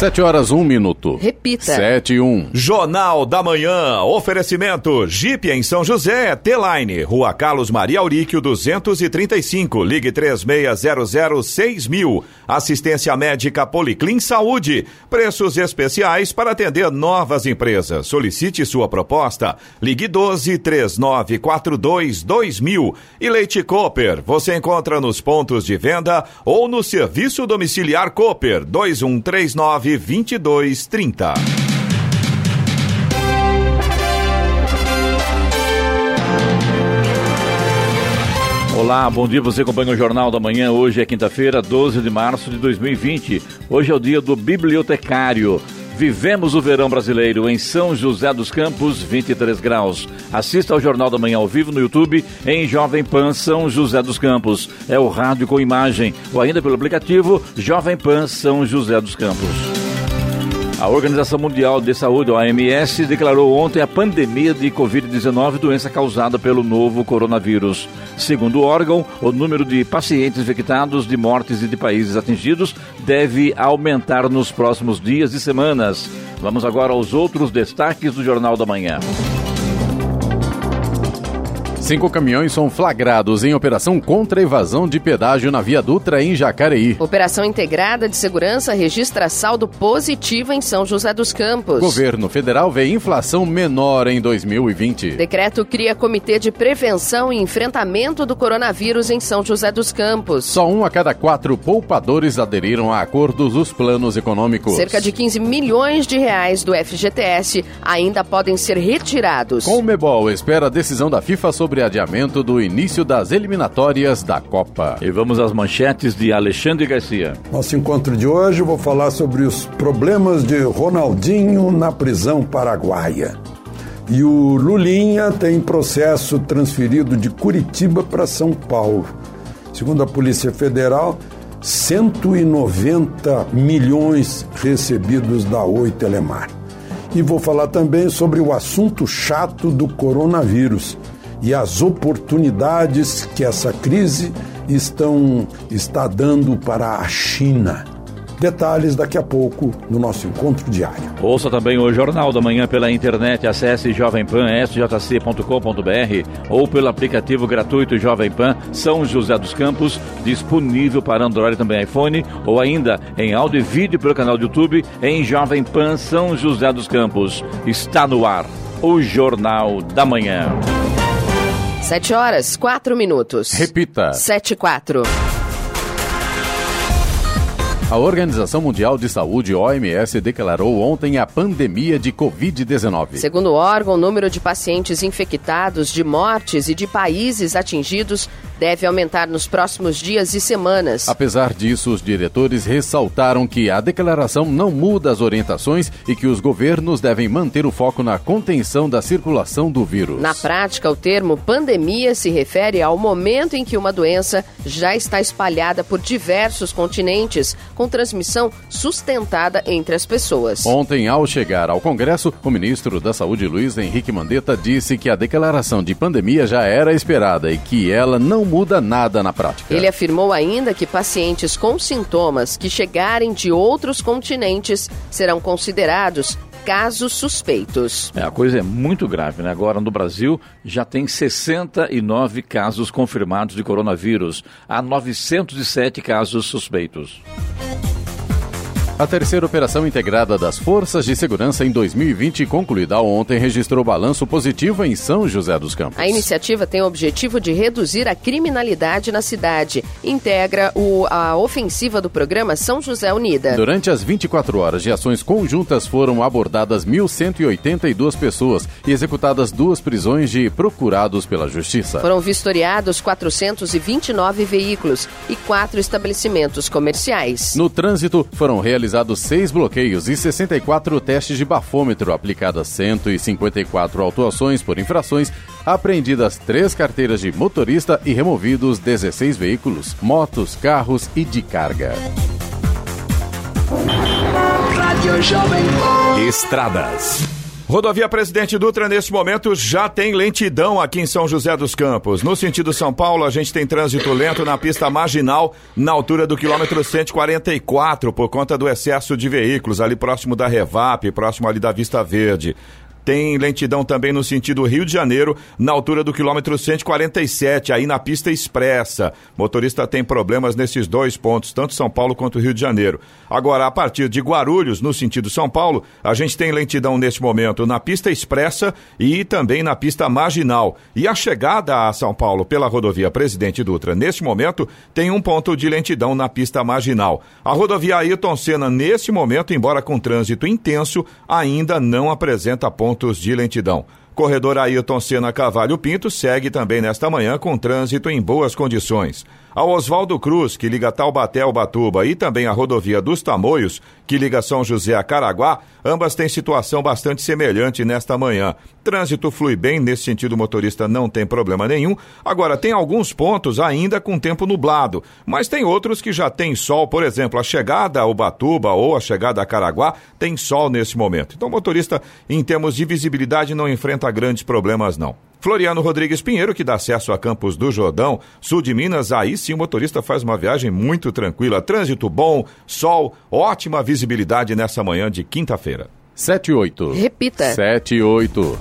Sete horas, um minuto. Repita. Sete e um. Jornal da Manhã. Oferecimento. Jeep em São José. T-Line. Rua Carlos Maria Auríquio, 235. Ligue 36006000. Assistência médica Policlin Saúde. Preços especiais para atender novas empresas. Solicite sua proposta. Ligue 12 3942 2000. E Leite Cooper. Você encontra nos pontos de venda ou no serviço domiciliar Cooper 2139 2230. Olá, bom dia. Você acompanha o Jornal da Manhã. Hoje é quinta-feira, 12 de março de 2020. Hoje é o dia do bibliotecário. Vivemos o verão brasileiro em São José dos Campos, 23 graus. Assista ao Jornal da Manhã ao vivo no YouTube em Jovem Pan São José dos Campos. É o rádio com imagem ou ainda pelo aplicativo Jovem Pan São José dos Campos. A Organização Mundial de Saúde, OMS, declarou ontem a pandemia de Covid-19, doença causada pelo novo coronavírus. Segundo o órgão, o número de pacientes infectados, de mortes e de países atingidos deve aumentar nos próximos dias e semanas. Vamos agora aos outros destaques do Jornal da Manhã. Cinco caminhões são flagrados em operação contra evasão de pedágio na Via Dutra, em Jacareí. Operação Integrada de Segurança registra saldo positivo em São José dos Campos. Governo federal vê inflação menor em 2020. Decreto cria Comitê de Prevenção e Enfrentamento do Coronavírus em São José dos Campos. Só um a cada quatro poupadores aderiram a acordos dos planos econômicos. Cerca de 15 milhões de reais do FGTS ainda podem ser retirados. Com o Mebol espera a decisão da FIFA sobre adiamento do início das eliminatórias da Copa. E vamos às manchetes de Alexandre Garcia. Nosso encontro de hoje, vou falar sobre os problemas de Ronaldinho na prisão paraguaia. E o Lulinha tem processo transferido de Curitiba para São Paulo. Segundo a Polícia Federal, 190 milhões recebidos da Oi Telemar. E vou falar também sobre o assunto chato do coronavírus e as oportunidades que essa crise estão, está dando para a China. Detalhes daqui a pouco no nosso encontro diário. Ouça também o Jornal da Manhã pela internet. Acesse jovempan.sjc.com.br ou pelo aplicativo gratuito Jovem Pan São José dos Campos, disponível para Android também iPhone, ou ainda em áudio e vídeo pelo canal do YouTube em Jovem Pan São José dos Campos. Está no ar o Jornal da Manhã. Sete horas, quatro minutos. Repita. Sete e quatro. A Organização Mundial de Saúde, OMS, declarou ontem a pandemia de Covid-19. Segundo o órgão, o número de pacientes infectados, de mortes e de países atingidos deve aumentar nos próximos dias e semanas. Apesar disso, os diretores ressaltaram que a declaração não muda as orientações e que os governos devem manter o foco na contenção da circulação do vírus. Na prática, o termo pandemia se refere ao momento em que uma doença já está espalhada por diversos continentes, com transmissão sustentada entre as pessoas. Ontem, ao chegar ao Congresso, o ministro da Saúde, Luiz Henrique Mandetta, disse que a declaração de pandemia já era esperada e que ela não muda nada na prática. Ele afirmou ainda que pacientes com sintomas que chegarem de outros continentes serão considerados casos suspeitos. É, a coisa é muito grave, né? Agora no Brasil já tem 69 casos confirmados de coronavírus. Há 907 casos suspeitos. A terceira operação integrada das Forças de Segurança em 2020, concluída ontem, registrou balanço positivo em São José dos Campos. A iniciativa tem o objetivo de reduzir a criminalidade na cidade. Integra o, a ofensiva do programa São José Unida. Durante as 24 horas de ações conjuntas foram abordadas 1.182 pessoas e executadas duas prisões de procurados pela Justiça. Foram vistoriados 429 veículos e quatro estabelecimentos comerciais. No trânsito, foram realizados realizados seis bloqueios e 64 testes de bafômetro, aplicadas 154 autuações por infrações, apreendidas três carteiras de motorista e removidos 16 veículos, motos, carros e de carga. Estradas. Rodovia Presidente Dutra, neste momento, já tem lentidão aqui em São José dos Campos. No sentido São Paulo, a gente tem trânsito lento na pista marginal, na altura do quilômetro 144, por conta do excesso de veículos, ali próximo da Revap, próximo ali da Vista Verde. Tem lentidão também no sentido Rio de Janeiro, na altura do quilômetro 147, aí na pista expressa. Motorista tem problemas nesses dois pontos, tanto São Paulo quanto Rio de Janeiro. Agora, a partir de Guarulhos, no sentido São Paulo, a gente tem lentidão neste momento na pista expressa e também na pista marginal. E a chegada a São Paulo pela rodovia Presidente Dutra, neste momento, tem um ponto de lentidão na pista marginal. A rodovia Ayrton Senna, neste momento, embora com trânsito intenso, ainda não apresenta ponto pontos de lentidão. Corredor Ailton Senna Cavalho Pinto segue também nesta manhã com trânsito em boas condições. Ao Oswaldo Cruz, que liga Taubaté ao Batuba, e também a rodovia dos Tamoios, que liga São José a Caraguá, ambas têm situação bastante semelhante nesta manhã. Trânsito flui bem, nesse sentido o motorista não tem problema nenhum. Agora, tem alguns pontos ainda com tempo nublado, mas tem outros que já tem sol, por exemplo, a chegada ao Batuba ou a chegada a Caraguá tem sol nesse momento. Então o motorista, em termos de visibilidade, não enfrenta grandes problemas não. Floriano Rodrigues Pinheiro, que dá acesso a Campos do Jordão, sul de Minas, aí sim o motorista faz uma viagem muito tranquila. Trânsito bom, sol, ótima visibilidade nessa manhã de quinta-feira. 78. Repita. 78.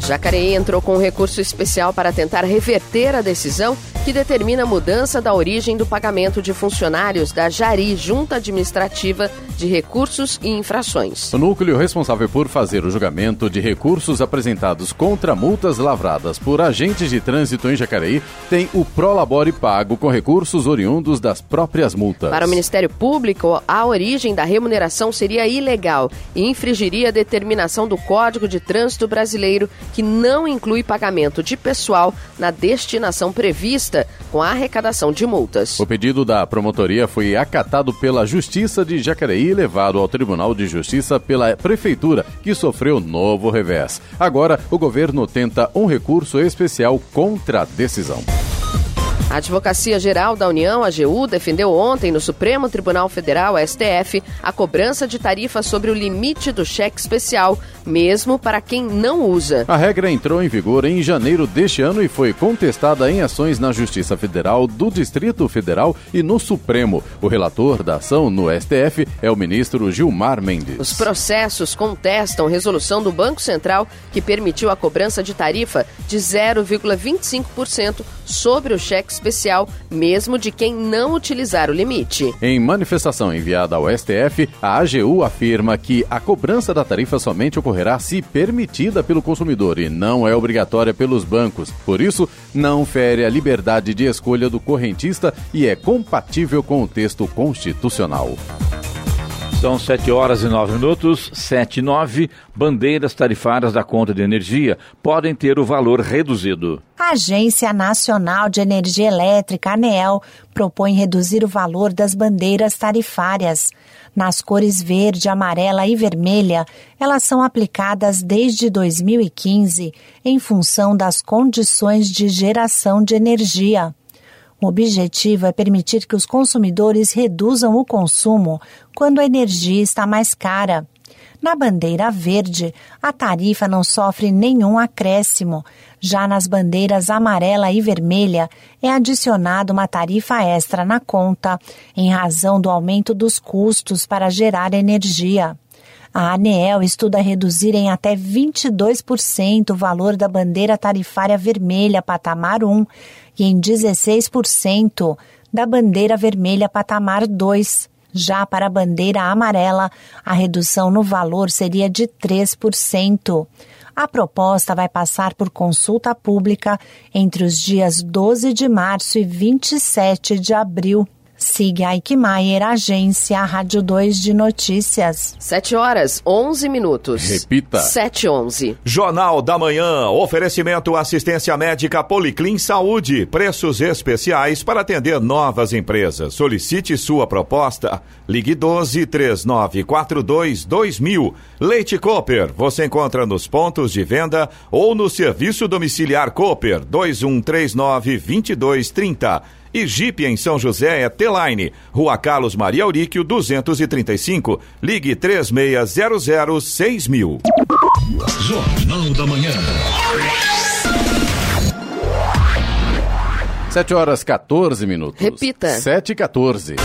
Jacareí entrou com um recurso especial para tentar reverter a decisão que determina a mudança da origem do pagamento de funcionários da Jari, Junta Administrativa de Recursos e Infrações. O núcleo responsável por fazer o julgamento de recursos apresentados contra multas lavradas por agentes de trânsito em Jacareí tem o Prolabore pago com recursos oriundos das próprias multas. Para o Ministério Público, a origem da remuneração seria ilegal e infringiria a determinação do Código de Trânsito Brasileiro, que não inclui pagamento de pessoal na destinação prevista com a arrecadação de multas. O pedido da promotoria foi acatado pela Justiça de Jacareí e levado ao Tribunal de Justiça pela Prefeitura, que sofreu novo revés. Agora, o governo tenta um recurso especial contra a decisão. A Advocacia Geral da União, a AGU, defendeu ontem no Supremo Tribunal Federal, STF, a cobrança de tarifa sobre o limite do cheque especial, mesmo para quem não usa. A regra entrou em vigor em janeiro deste ano e foi contestada em ações na Justiça Federal, do Distrito Federal e no Supremo. O relator da ação no STF é o ministro Gilmar Mendes. Os processos contestam resolução do Banco Central que permitiu a cobrança de tarifa de 0,25% sobre o cheque especial, mesmo de quem não utilizar o limite. Em manifestação enviada ao STF, a AGU afirma que a cobrança da tarifa somente ocorrerá se permitida pelo consumidor e não é obrigatória pelos bancos. Por isso, não fere a liberdade de escolha do correntista e é compatível com o texto constitucional. São 7 horas e 9 minutos, 7 e 9. Bandeiras tarifárias da conta de energia podem ter o valor reduzido. A Agência Nacional de Energia Elétrica, ANEEL, propõe reduzir o valor das bandeiras tarifárias. Nas cores verde, amarela e vermelha, elas são aplicadas desde 2015 em função das condições de geração de energia. O objetivo é permitir que os consumidores reduzam o consumo quando a energia está mais cara. Na bandeira verde, a tarifa não sofre nenhum acréscimo. Já nas bandeiras amarela e vermelha, é adicionada uma tarifa extra na conta, em razão do aumento dos custos para gerar energia. A ANEEL estuda reduzir em até 22% o valor da bandeira tarifária vermelha patamar 1 e em 16% da bandeira vermelha patamar 2. Já para a bandeira amarela, a redução no valor seria de 3%. A proposta vai passar por consulta pública entre os dias 12 de março e 27 de abril. Siga Aikmaier, agência Rádio 2 de Notícias. 7 horas, 11 minutos. Repita. 7 11. Jornal da Manhã. Oferecimento assistência médica Policlin Saúde. Preços especiais para atender novas empresas. Solicite sua proposta. Ligue 12 3942 2000. Leite Cooper. Você encontra nos pontos de venda ou no serviço domiciliar Cooper 2139 2230 E Jeep em São José é T-Line, Rua Carlos Maria Auríquio 235. Ligue 3600 6000. Jornal da Manhã. 7 horas 14 minutos. Repita. 7 e 14.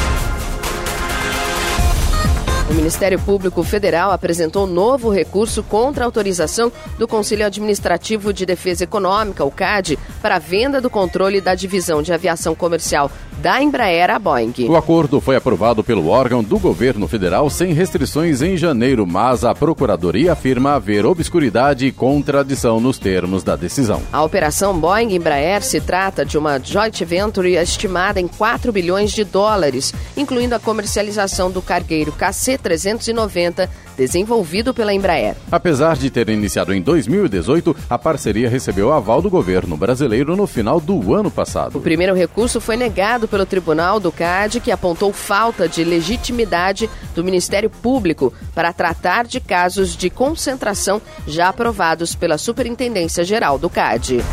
O Ministério Público Federal apresentou novo recurso contra a autorização do Conselho Administrativo de Defesa Econômica, o CAD, para a venda do controle da divisão de aviação comercial da Embraer à Boeing. O acordo foi aprovado pelo órgão do governo federal sem restrições em janeiro, mas a Procuradoria afirma haver obscuridade e contradição nos termos da decisão. A operação Boeing Embraer se trata de uma joint venture estimada em 4 bilhões de dólares, incluindo a comercialização do cargueiro KC-390 desenvolvido pela Embraer. Apesar de ter iniciado em 2018, a parceria recebeu aval do governo brasileiro no final do ano passado. O primeiro recurso foi negado pelo Tribunal do CAD, que apontou falta de legitimidade do Ministério Público para tratar de casos de concentração já aprovados pela Superintendência Geral do CAD.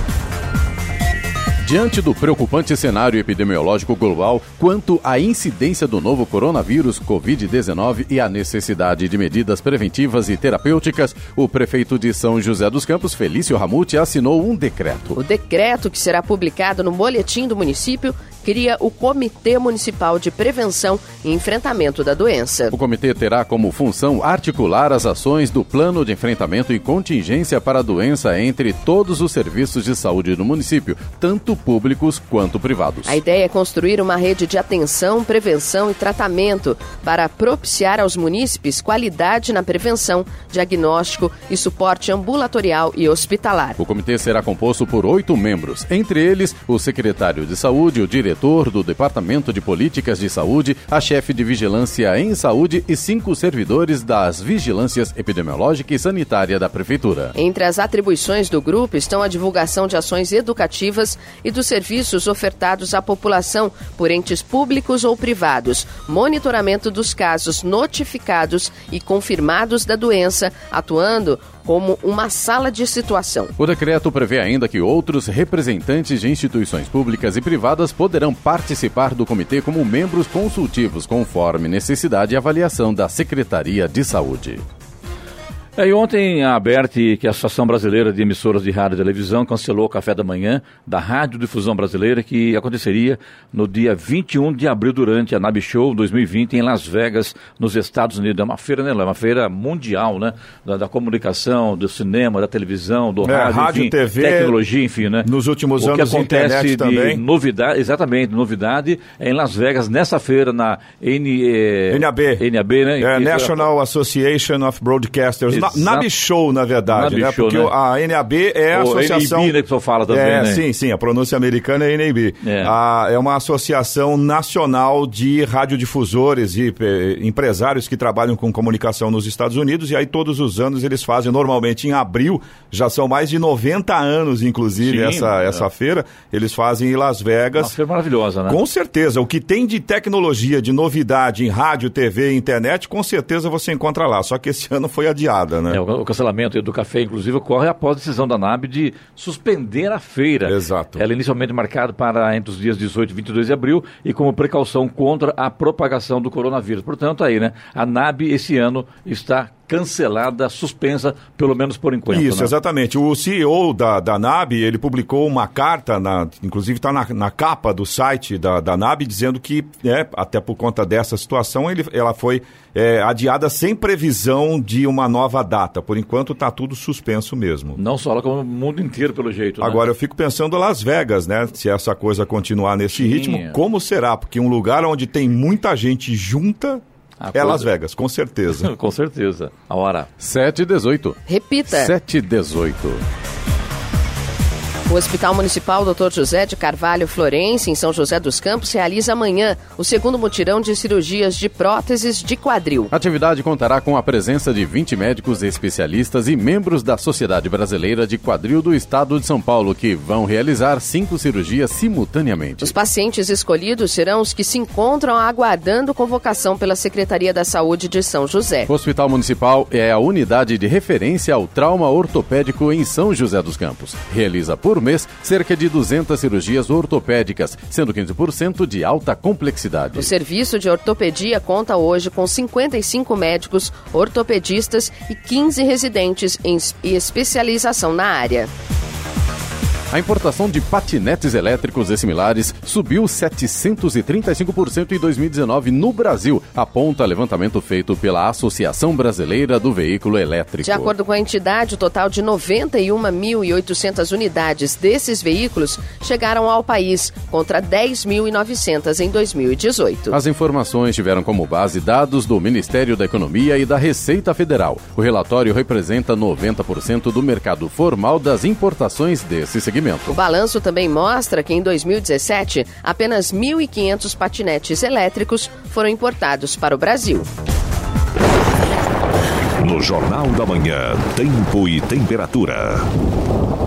Diante do preocupante cenário epidemiológico global quanto à incidência do novo coronavírus Covid-19 e a necessidade de medidas preventivas e terapêuticas, o prefeito de São José dos Campos, Felício Ramute, assinou um decreto. O decreto, que será publicado no boletim do município, cria o Comitê Municipal de Prevenção e Enfrentamento da Doença. O comitê terá como função articular as ações do plano de enfrentamento e contingência para a doença entre todos os serviços de saúde do município, tanto públicos quanto privados. A ideia é construir uma rede de atenção, prevenção e tratamento para propiciar aos munícipes qualidade na prevenção, diagnóstico e suporte ambulatorial e hospitalar. O comitê será composto por oito membros, entre eles o secretário de saúde, o diretor do Departamento de Políticas de Saúde, a chefe de Vigilância em Saúde e cinco servidores das Vigilâncias Epidemiológica e Sanitária da Prefeitura. Entre as atribuições do grupo estão a divulgação de ações educativas e dos serviços ofertados à população por entes públicos ou privados, monitoramento dos casos notificados e confirmados da doença, atuando como uma sala de situação. O decreto prevê ainda que outros representantes de instituições públicas e privadas poderão participar do comitê como membros consultivos, conforme necessidade e avaliação da Secretaria de Saúde. É, e ontem a ABERT, que é a Associação Brasileira de Emissoras de Rádio e Televisão, cancelou o café da manhã da Rádio Difusão Brasileira, que aconteceria no dia 21 de abril durante a NAB Show 2020 em Las Vegas, nos Estados Unidos. É uma feira, né? É uma feira mundial, né? Da, da comunicação, do cinema, da televisão, do É, rádio, rádio, enfim, TV, tecnologia, enfim, né? nos últimos o que anos, acontece internet de também. novidade, exatamente, novidade é em Las Vegas, nessa feira, na N, eh, NAB. NAB, né? É, National Association of Broadcasters. Na, Exato. NAB Show, na verdade, né? Porque né? a NAB é a associação... NAB, né, que o pessoal fala também, é, né? Sim, sim, a pronúncia americana é NAB. É. A- é uma associação nacional de radiodifusores e eh, empresários que trabalham com comunicação nos Estados Unidos, e aí todos os anos eles fazem, normalmente em abril, já são mais de 90 anos, inclusive, Sim, essa, é. essa feira, eles fazem em Las Vegas. Uma feira maravilhosa, né? Com certeza, o que tem de tecnologia, de novidade em rádio, TV e internet, com certeza você encontra lá. Só que esse ano foi né? É, o o cancelamento do café, inclusive, ocorre após a decisão da NAB de suspender a feira. Exato. Ela é inicialmente marcada para entre os dias 18 e 22 de abril e como precaução contra a propagação do coronavírus. Portanto, aí, né? A NAB esse ano está cancelada, suspensa, pelo menos por enquanto. Isso, né? exatamente. O CEO da, da NAB, ele publicou uma carta, na, inclusive está na, na capa do site da, da NAB, dizendo que, é, até por conta dessa situação, ele, ela foi é, adiada sem previsão de uma nova data. Por enquanto está tudo suspenso mesmo. Não só ela, como o mundo inteiro, pelo jeito. né? Agora eu fico pensando Las Vegas, né? Se essa coisa continuar nesse Sim. ritmo, como será? Porque um lugar onde tem muita gente junta A é coisa- Las Vegas, com certeza. Com certeza. A hora. 7 e 18. Repita. 7 e 18. O Hospital Municipal Dr. José de Carvalho Florense, em São José dos Campos, realiza amanhã o segundo mutirão de cirurgias de próteses de quadril. A atividade contará com a presença de 20 médicos especialistas e membros da Sociedade Brasileira de Quadril do Estado de São Paulo, que vão realizar cinco cirurgias simultaneamente. Os pacientes escolhidos serão os que se encontram aguardando convocação pela Secretaria da Saúde de São José. O Hospital Municipal é a unidade de referência ao trauma ortopédico em São José dos Campos. Realiza por por mês cerca de 200 cirurgias ortopédicas, sendo 15% de alta complexidade. O serviço de ortopedia conta hoje com 55 médicos ortopedistas e 15 residentes em especialização na área. A importação de patinetes elétricos e similares subiu 735% em 2019 no Brasil, aponta levantamento feito pela Associação Brasileira do Veículo Elétrico. De acordo com a entidade, o total de 91.800 unidades desses veículos chegaram ao país, contra 10.900 em 2018. As informações tiveram como base dados do Ministério da Economia e da Receita Federal. O relatório representa 90% do mercado formal das importações desse segmento. O balanço também mostra que em 2017, apenas 1.500 patinetes elétricos foram importados para o Brasil. No Jornal da Manhã, Tempo e Temperatura.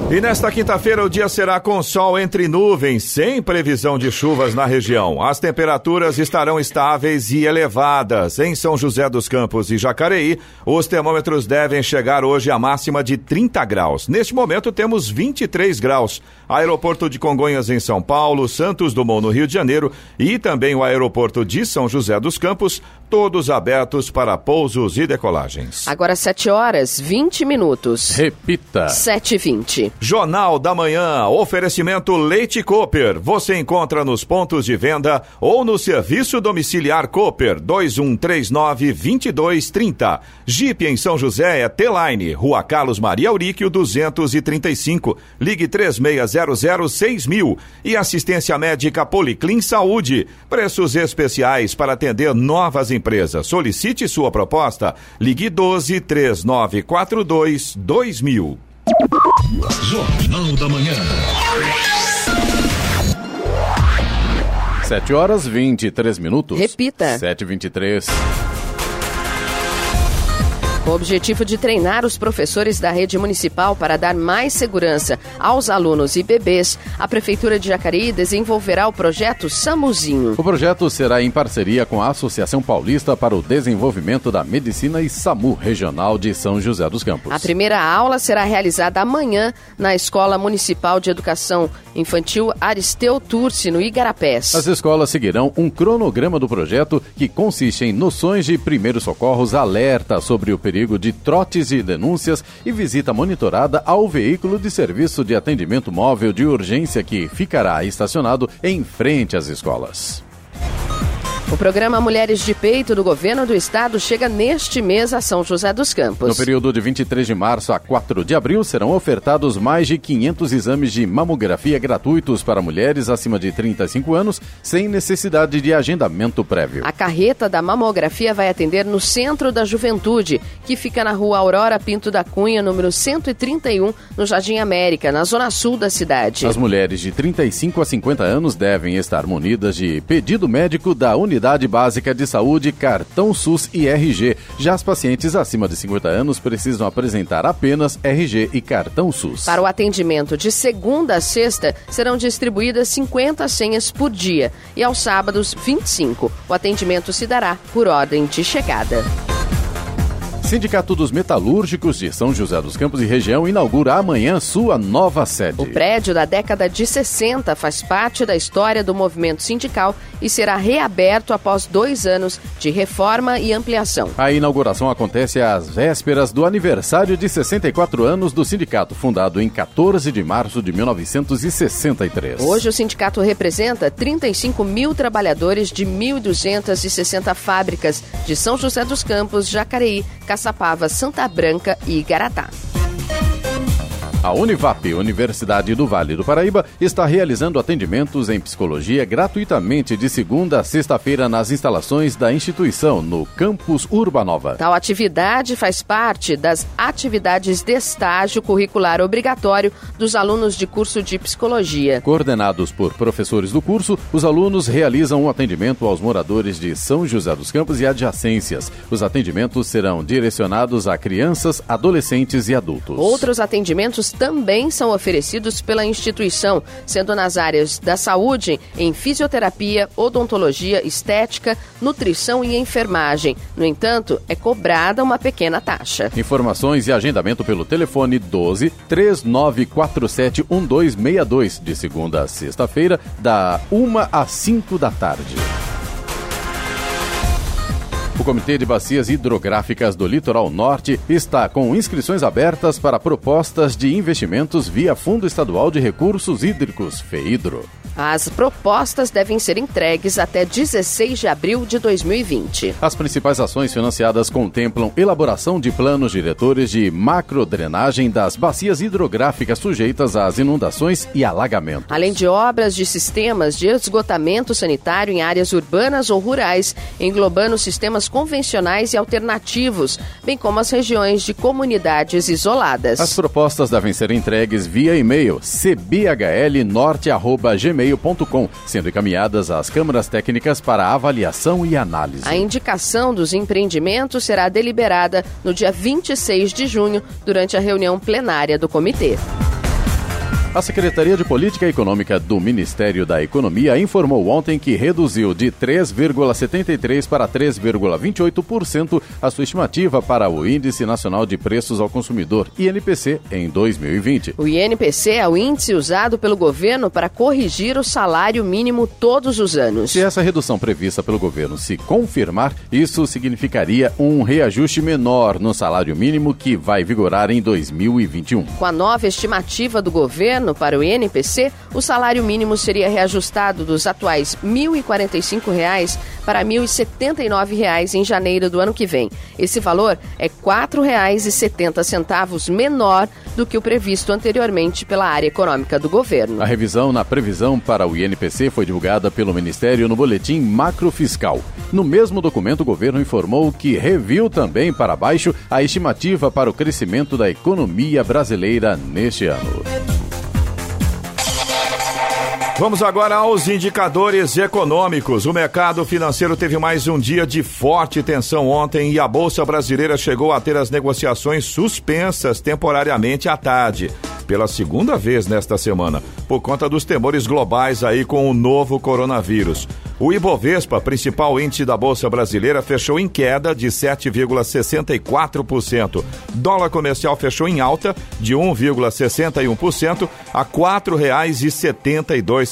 E nesta quinta-feira o dia será com sol entre nuvens, sem previsão de chuvas na região. As temperaturas estarão estáveis e elevadas. Em São José dos Campos e Jacareí, os termômetros devem chegar hoje à máxima de 30 graus. Neste momento temos 23 graus. Aeroporto de Congonhas em São Paulo, Santos Dumont no Rio de Janeiro e também o aeroporto de São José dos Campos, todos abertos para pousos e decolagens. Agora 7 horas 20 minutos. Repita. 7h20. Jornal da Manhã, oferecimento Leite Cooper. Você encontra nos pontos de venda ou no serviço domiciliar Cooper 2139-2230. Jeep em São José é T-Line, Rua Carlos Maria Auríquio 235. Ligue 36006000 e assistência médica Policlin Saúde. Preços especiais para atender novas empresas. Solicite sua proposta. Ligue 12 3942 2000. Jornal da Manhã. 7 horas 23 minutos. Repita. 7h23. Com o objetivo de treinar os professores da rede municipal para dar mais segurança aos alunos e bebês, a Prefeitura de Jacareí desenvolverá o projeto Samuzinho. O projeto será em parceria com a Associação Paulista para o Desenvolvimento da Medicina e SAMU Regional de São José dos Campos. A primeira aula será realizada amanhã na Escola Municipal de Educação Infantil Aristeu Turci, no Igarapés. As escolas seguirão um cronograma do projeto que consiste em noções de primeiros socorros, alerta sobre o perigo de trotes e denúncias e visita monitorada ao veículo de serviço de atendimento móvel de urgência que ficará estacionado em frente às escolas. O programa Mulheres de Peito do Governo do Estado chega neste mês a São José dos Campos. No período de 23 de março a 4 de abril, serão ofertados mais de 500 exames de mamografia gratuitos para mulheres acima de 35 anos, sem necessidade de agendamento prévio. A carreta da mamografia vai atender no Centro da Juventude, que fica na rua Aurora Pinto da Cunha, número 131, no Jardim América, na zona sul da cidade. As mulheres de 35 a 50 anos devem estar munidas de pedido médico da unidade Unidade Básica de Saúde, Cartão SUS e RG. Já as pacientes acima de 50 anos precisam apresentar apenas RG e Cartão SUS. Para o atendimento de segunda a sexta, serão distribuídas 50 senhas por dia e aos sábados 25. O atendimento se dará por ordem de chegada. Sindicato dos Metalúrgicos de São José dos Campos e região inaugura amanhã sua nova sede. O prédio da década de 60 faz parte da história do movimento sindical e será reaberto após dois anos de reforma e ampliação. A inauguração acontece às vésperas do aniversário de 64 anos do sindicato, fundado em 14 de março de 1963. Hoje o sindicato representa 35 mil trabalhadores de 1.260 fábricas de São José dos Campos, Jacareí, Caçapava, Santa Branca e Garatá. A Univap, Universidade do Vale do Paraíba, está realizando atendimentos em psicologia gratuitamente de segunda a sexta-feira nas instalações da instituição, no campus Urbanova. Tal atividade faz parte das atividades de estágio curricular obrigatório dos alunos de curso de psicologia. Coordenados por professores do curso, os alunos realizam um atendimento aos moradores de São José dos Campos e adjacências. Os atendimentos serão direcionados a crianças, adolescentes e adultos. Outros atendimentos também são oferecidos pela instituição, sendo nas áreas da saúde, em fisioterapia, odontologia, estética, nutrição e enfermagem. No entanto, é cobrada uma pequena taxa. Informações e agendamento pelo telefone 12 3947 1262, de segunda a sexta-feira, da 1 às 5 da tarde. O Comitê de Bacias Hidrográficas do Litoral Norte está com inscrições abertas para propostas de investimentos via Fundo Estadual de Recursos Hídricos, FEIDRO. As propostas devem ser entregues até 16 de abril de 2020. As principais ações financiadas contemplam elaboração de planos diretores de macrodrenagem das bacias hidrográficas sujeitas às inundações e alagamento. Além de obras de sistemas de esgotamento sanitário em áreas urbanas ou rurais, englobando sistemas convencionais e alternativos, bem como as regiões de comunidades isoladas. As propostas devem ser entregues via e-mail cbhlnorte.gmail gmail.com, sendo encaminhadas às câmaras técnicas para avaliação e análise. A indicação dos empreendimentos será deliberada no dia 26 de junho, durante a reunião plenária do comitê. A Secretaria de Política Econômica do Ministério da Economia informou ontem que reduziu de 3,73% para 3,28% a sua estimativa para o Índice Nacional de Preços ao Consumidor, INPC, em 2020. O INPC é o índice usado pelo governo para corrigir o salário mínimo todos os anos. Se essa redução prevista pelo governo se confirmar, isso significaria um reajuste menor no salário mínimo que vai vigorar em 2021. Com a nova estimativa do governo, ano para o INPC, o salário mínimo seria reajustado dos atuais R$ 1.045 para R$ 1.079 em janeiro do ano que vem. Esse valor é R$ 4,70 menor do que o previsto anteriormente pela área econômica do governo. A revisão na previsão para o INPC foi divulgada pelo Ministério no Boletim Macrofiscal. No mesmo documento, o governo informou que reviu também para baixo a estimativa para o crescimento da economia brasileira neste ano. Vamos agora aos indicadores econômicos. O mercado financeiro teve mais um dia de forte tensão ontem e a Bolsa Brasileira chegou a ter as negociações suspensas temporariamente à tarde. Pela segunda vez nesta semana, por conta dos temores globais aí com o novo coronavírus. O Ibovespa, principal índice da Bolsa Brasileira, fechou em queda de 7,64%. Dólar comercial fechou em alta de 1,61% a R$ 4,72.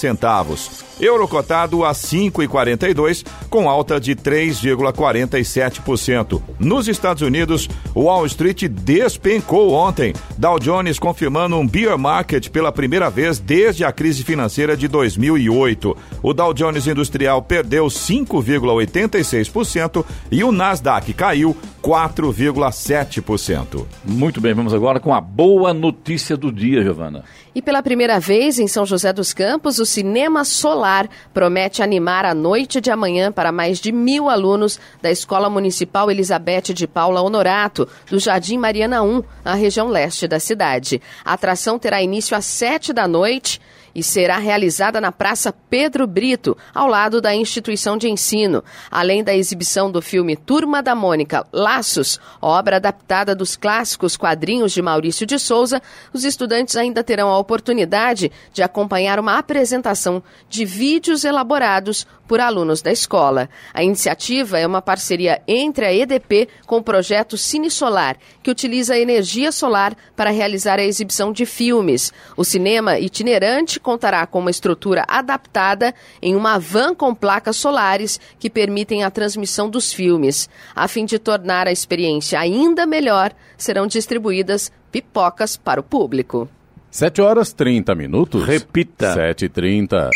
Euro cotado a 5,42 com alta de 3,47%. Nos Estados Unidos, o Wall Street despencou ontem. Dow Jones confirmando um bear market pela primeira vez desde a crise financeira de 2008. O Dow Jones Industrial perdeu 5,86% e o Nasdaq caiu 4,7%. Muito bem, vamos agora com a boa notícia do dia, Giovana. E pela primeira vez em São José dos Campos, o Cinema Solar promete animar a noite de amanhã para mais de mil alunos da Escola Municipal Elizabeth de Paula Honorato, do Jardim Mariana 1, na região leste da cidade. A atração terá início às sete da noite e será realizada na Praça Pedro Brito, ao lado da instituição de ensino. Além da exibição do filme Turma da Mônica Laços, obra adaptada dos clássicos quadrinhos de Maurício de Souza, os estudantes ainda terão a oportunidade de acompanhar uma apresentação de vídeos elaborados por alunos da escola. A iniciativa é uma parceria entre a EDP com o projeto Cine Solar, que utiliza energia solar para realizar a exibição de filmes. O cinema itinerante contará com uma estrutura adaptada em uma van com placas solares que permitem a transmissão dos filmes. A fim de tornar a experiência ainda melhor, serão distribuídas pipocas para o público. 7 horas 30 minutos. Repita. 7h30.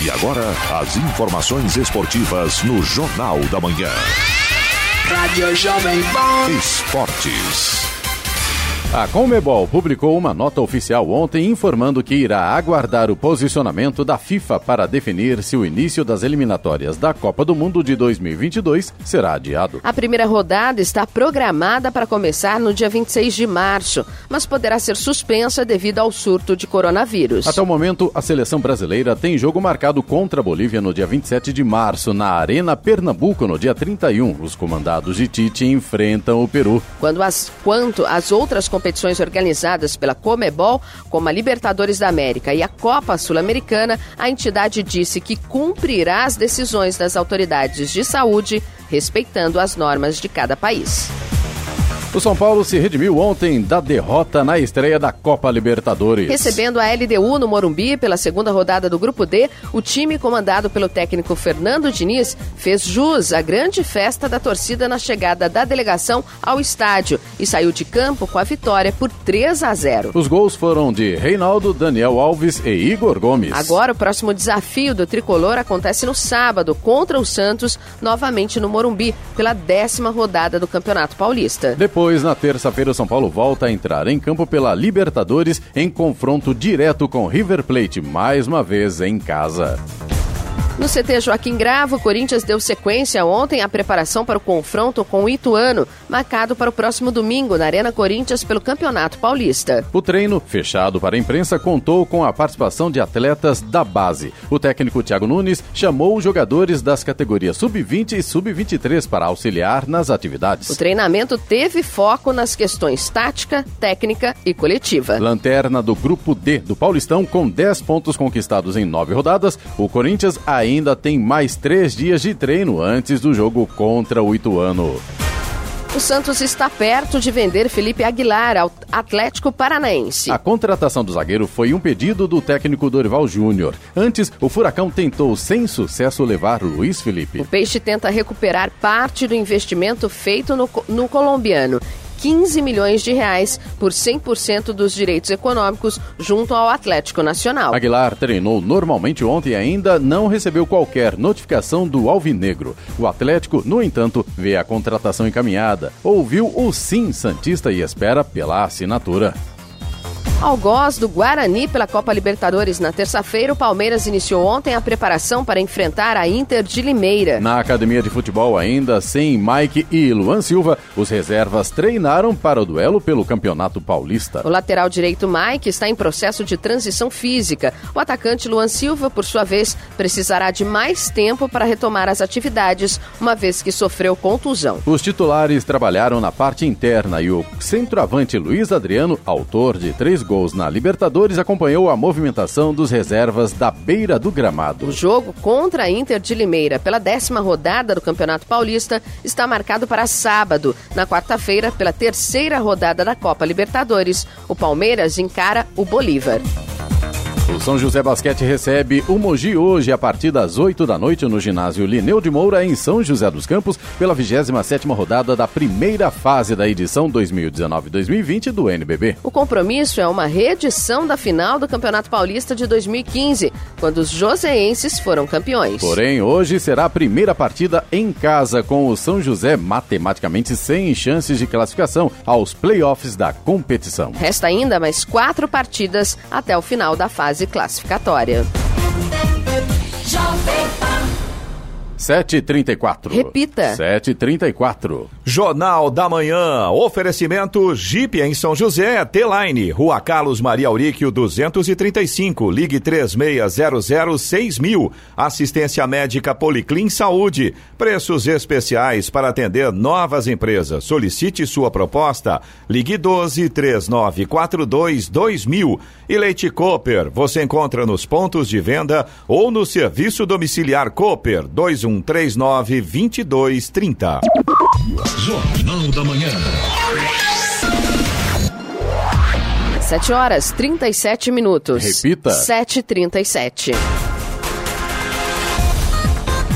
E agora, as informações esportivas no Jornal da Manhã. Rádio Jovem Pan. Esportes. A Comebol publicou uma nota oficial ontem informando que irá aguardar o posicionamento da FIFA para definir se o início das eliminatórias da Copa do Mundo de 2022 será adiado. A primeira rodada está programada para começar no dia 26 de março, mas poderá ser suspensa devido ao surto de coronavírus. Até o momento, a seleção brasileira tem jogo marcado contra a Bolívia no dia 27 de março, na Arena Pernambuco, no dia 31. Os comandados de Tite enfrentam o Peru. Quando as, quanto às outras competições, competições organizadas pela Comebol, como a Libertadores da América e a Copa Sul-Americana, a entidade disse que cumprirá as decisões das autoridades de saúde, respeitando as normas de cada país. O São Paulo se redimiu ontem da derrota na estreia da Copa Libertadores. Recebendo a LDU no Morumbi pela segunda rodada do Grupo D, o time comandado pelo técnico Fernando Diniz fez jus à grande festa da torcida na chegada da delegação ao estádio e saiu de campo com a vitória por 3 a 0. Os gols foram de Reinaldo, Daniel Alves e Igor Gomes. Agora o próximo desafio do tricolor acontece no sábado contra o Santos, novamente no Morumbi, pela décima rodada do Campeonato Paulista. Depois depois, na terça-feira, o São Paulo volta a entrar em campo pela Libertadores em confronto direto com River Plate, mais uma vez em casa. No CT Joaquim Gravo, o Corinthians deu sequência ontem à preparação para o confronto com o Ituano, marcado para o próximo domingo na Arena Corinthians pelo Campeonato Paulista. O treino, fechado para a imprensa, contou com a participação de atletas da base. O técnico Thiago Nunes chamou os jogadores das categorias sub-20 e sub-23 para auxiliar nas atividades. O treinamento teve foco nas questões tática, técnica e coletiva. Lanterna do grupo D do Paulistão, com 10 pontos conquistados em 9 rodadas, o Corinthians ainda ainda tem mais três dias de treino antes do jogo contra o Ituano. O Santos está perto de vender Felipe Aguilar ao Atlético Paranaense. A contratação do zagueiro foi um pedido do técnico Dorival Júnior. Antes, o Furacão tentou sem sucesso levar Luiz Felipe. O Peixe tenta recuperar parte do investimento feito no, no colombiano 15 milhões de reais por 100% dos direitos econômicos junto ao Atlético Nacional. Aguilar treinou normalmente ontem e ainda não recebeu qualquer notificação do Alvinegro. O Atlético, no entanto, vê a contratação encaminhada, ouviu o sim Santista e espera pela assinatura. Algoz do Guarani pela Copa Libertadores na terça-feira, o Palmeiras iniciou ontem a preparação para enfrentar a Inter de Limeira. Na academia de futebol, ainda sem Mike e Luan Silva, os reservas treinaram para o duelo pelo Campeonato Paulista. O lateral direito Mike está em processo de transição física. O atacante Luan Silva, por sua vez, precisará de mais tempo para retomar as atividades, uma vez que sofreu contusão. Os titulares trabalharam na parte interna e o centroavante Luiz Adriano, autor de três gols na Libertadores, acompanhou a movimentação dos reservas da beira do gramado. O jogo contra a Inter de Limeira pela décima rodada do Campeonato Paulista está marcado para sábado. Na quarta-feira, pela terceira rodada da Copa Libertadores, o Palmeiras encara o Bolívar. O São José Basquete recebe o Mogi hoje a partir das 8 da noite no ginásio Lineu de Moura em São José dos Campos pela 27ª rodada da primeira fase da edição 2019-2020 do NBB. O compromisso é uma reedição da final do Campeonato Paulista de 2015, quando os joseenses foram campeões. Porém, hoje será a primeira partida em casa com o São José matematicamente sem chances de classificação aos playoffs da competição. Resta ainda mais quatro partidas até o final da fase classificatória. 7h34. Repita. 7h34. Jornal da Manhã. Oferecimento Jeep em São José, T-Line, Rua Carlos Maria Auríquio 235, ligue 36006000. Assistência médica Policlin Saúde. Preços especiais para atender novas empresas. Solicite sua proposta. Ligue 12 3942 2000. E Leite Cooper. Você encontra nos pontos de venda ou no serviço domiciliar Cooper 21 2139 2230. Jornal da Manhã. 7 horas 37 minutos. Repita. 7h37.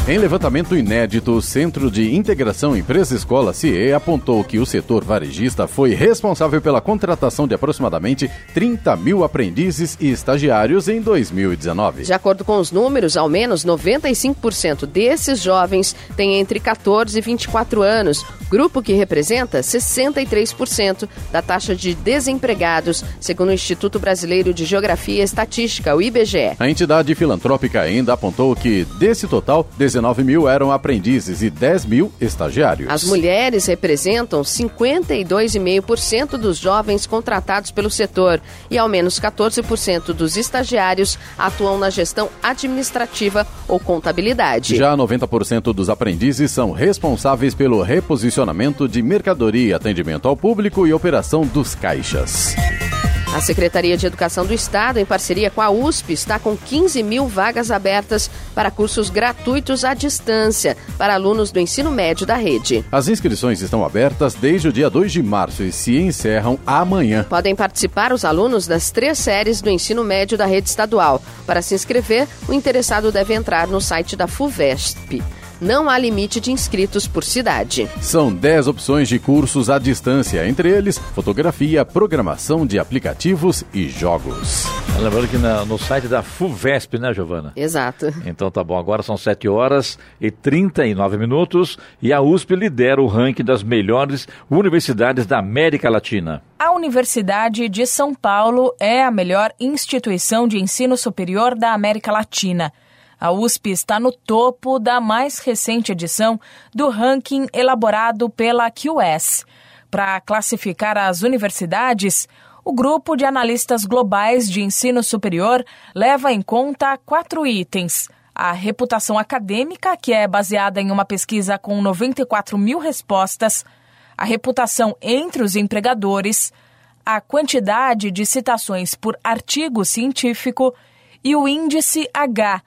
Em levantamento inédito, o Centro de Integração Empresa-Escola CIE apontou que o setor varejista foi responsável pela contratação de aproximadamente 30 mil aprendizes e estagiários em 2019. De acordo com os números, ao menos 95% desses jovens têm entre 14 e 24 anos, grupo que representa 63% da taxa de desempregados, segundo o Instituto Brasileiro de Geografia e Estatística, o IBGE. A entidade filantrópica ainda apontou que, desse total, 19 mil eram aprendizes e 10 mil estagiários. As mulheres representam 52,5% dos jovens contratados pelo setor e ao menos 14% dos estagiários atuam na gestão administrativa ou contabilidade. Já 90% dos aprendizes são responsáveis pelo reposicionamento de mercadoria, atendimento ao público e operação dos caixas. A Secretaria de Educação do Estado, em parceria com a USP, está com 15 mil vagas abertas para cursos gratuitos à distância para alunos do ensino médio da rede. As inscrições estão abertas desde o dia 2 de março e se encerram amanhã. Podem participar os alunos das três séries do ensino médio da rede estadual. Para se inscrever, o interessado deve entrar no site da FUVESP não há limite de inscritos por cidade. São 10 opções de cursos à distância, entre eles fotografia, programação de aplicativos e jogos. Lembrando que na, no site da FUVESP, né, Giovana? Exato. Então tá bom, agora são 7 horas e 39 minutos e a USP lidera o ranking das melhores universidades da América Latina. A Universidade de São Paulo é a melhor instituição de ensino superior da América Latina. A USP está no topo da mais recente edição do ranking elaborado pela QS. Para classificar as universidades, o grupo de analistas globais de ensino superior leva em conta quatro itens: a reputação acadêmica, que é baseada em uma pesquisa com 94 mil respostas, a reputação entre os empregadores, a quantidade de citações por artigo científico e o índice H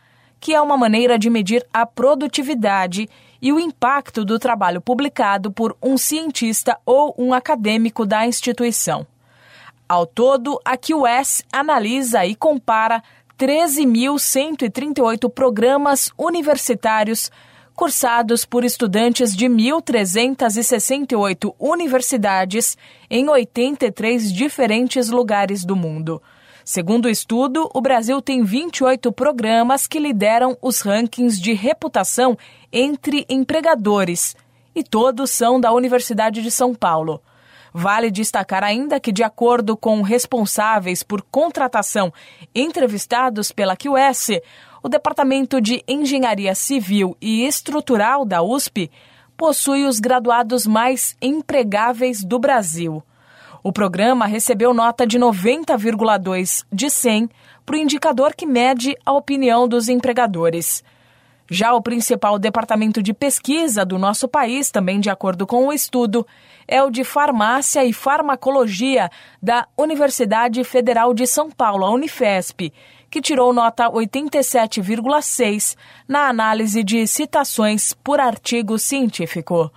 que é uma maneira de medir a produtividade e o impacto do trabalho publicado por um cientista ou um acadêmico da instituição. Ao todo, a QS analisa e compara 13.138 programas universitários cursados por estudantes de 1.368 universidades em 83 diferentes lugares do mundo. Segundo o estudo, o Brasil tem 28 programas que lideram os rankings de reputação entre empregadores, e todos são da Universidade de São Paulo. Vale destacar ainda que, de acordo com responsáveis por contratação entrevistados pela QS, o Departamento de Engenharia Civil e Estrutural da USP possui os graduados mais empregáveis do Brasil. O programa recebeu nota de 90,2 de 100 para o indicador que mede a opinião dos empregadores. Já o principal departamento de pesquisa do nosso país, também de acordo com o estudo, é o de Farmácia e Farmacologia da Universidade Federal de São Paulo, a Unifesp, que tirou nota 87,6 na análise de citações por artigo científico.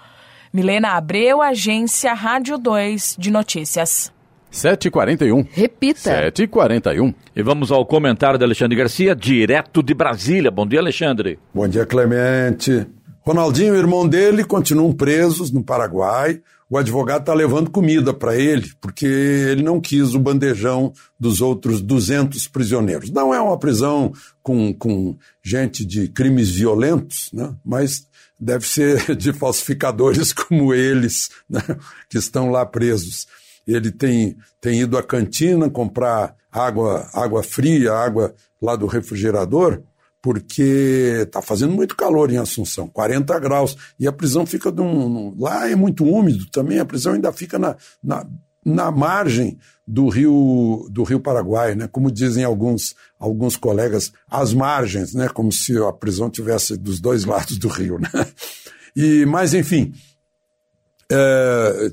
Milena Abreu, Agência Rádio 2 de Notícias. 7h41. Repita. 7h41. E vamos ao comentário de Alexandre Garcia, direto de Brasília. Bom dia, Alexandre. Bom dia, Clemente. Ronaldinho e o irmão dele continuam presos no Paraguai. O advogado está levando comida para ele, porque ele não quis o bandejão dos outros 200 prisioneiros. Não é uma prisão com, com gente de crimes violentos, né? mas deve ser de falsificadores como eles, né, que estão lá presos. Ele tem, tem ido à cantina comprar água, água fria, água lá do refrigerador, porque está fazendo muito calor em Assunção, 40 graus, e a prisão fica de um, lá é muito úmido também, a prisão ainda fica na, na na margem do rio do rio Paraguai, né? Como dizem alguns alguns colegas, as margens, né? Como se a prisão tivesse dos dois lados do rio, né? E mas enfim, é,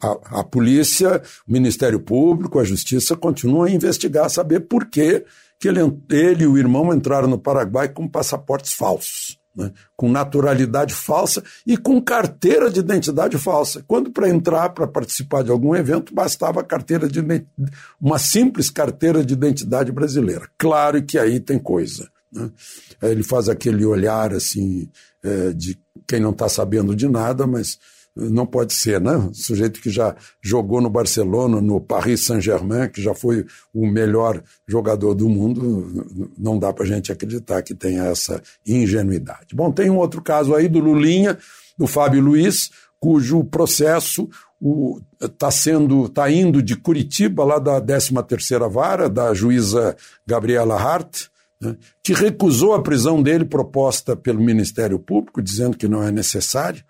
a, a, polícia, o Ministério Público, a Justiça continuam a investigar, saber por que, que ele, ele e o irmão entraram no Paraguai com passaportes falsos né, com naturalidade falsa e com carteira de identidade falsa. Quando para entrar, para participar de algum evento, bastava carteira de uma simples carteira de identidade brasileira. Claro que aí tem coisa. Né? Ele faz aquele olhar assim é, de quem não está sabendo de nada, mas não pode ser, né? Sujeito que já jogou no Barcelona, no Paris Saint-Germain, que já foi o melhor jogador do mundo, não dá para a gente acreditar que tenha essa ingenuidade. Bom, tem um outro caso aí do Lulinha, do Fábio Luiz, cujo processo está sendo, está indo de Curitiba, lá da 13ª Vara, da juíza Gabriela Hart, né, que recusou a prisão dele proposta pelo Ministério Público, dizendo que não é necessário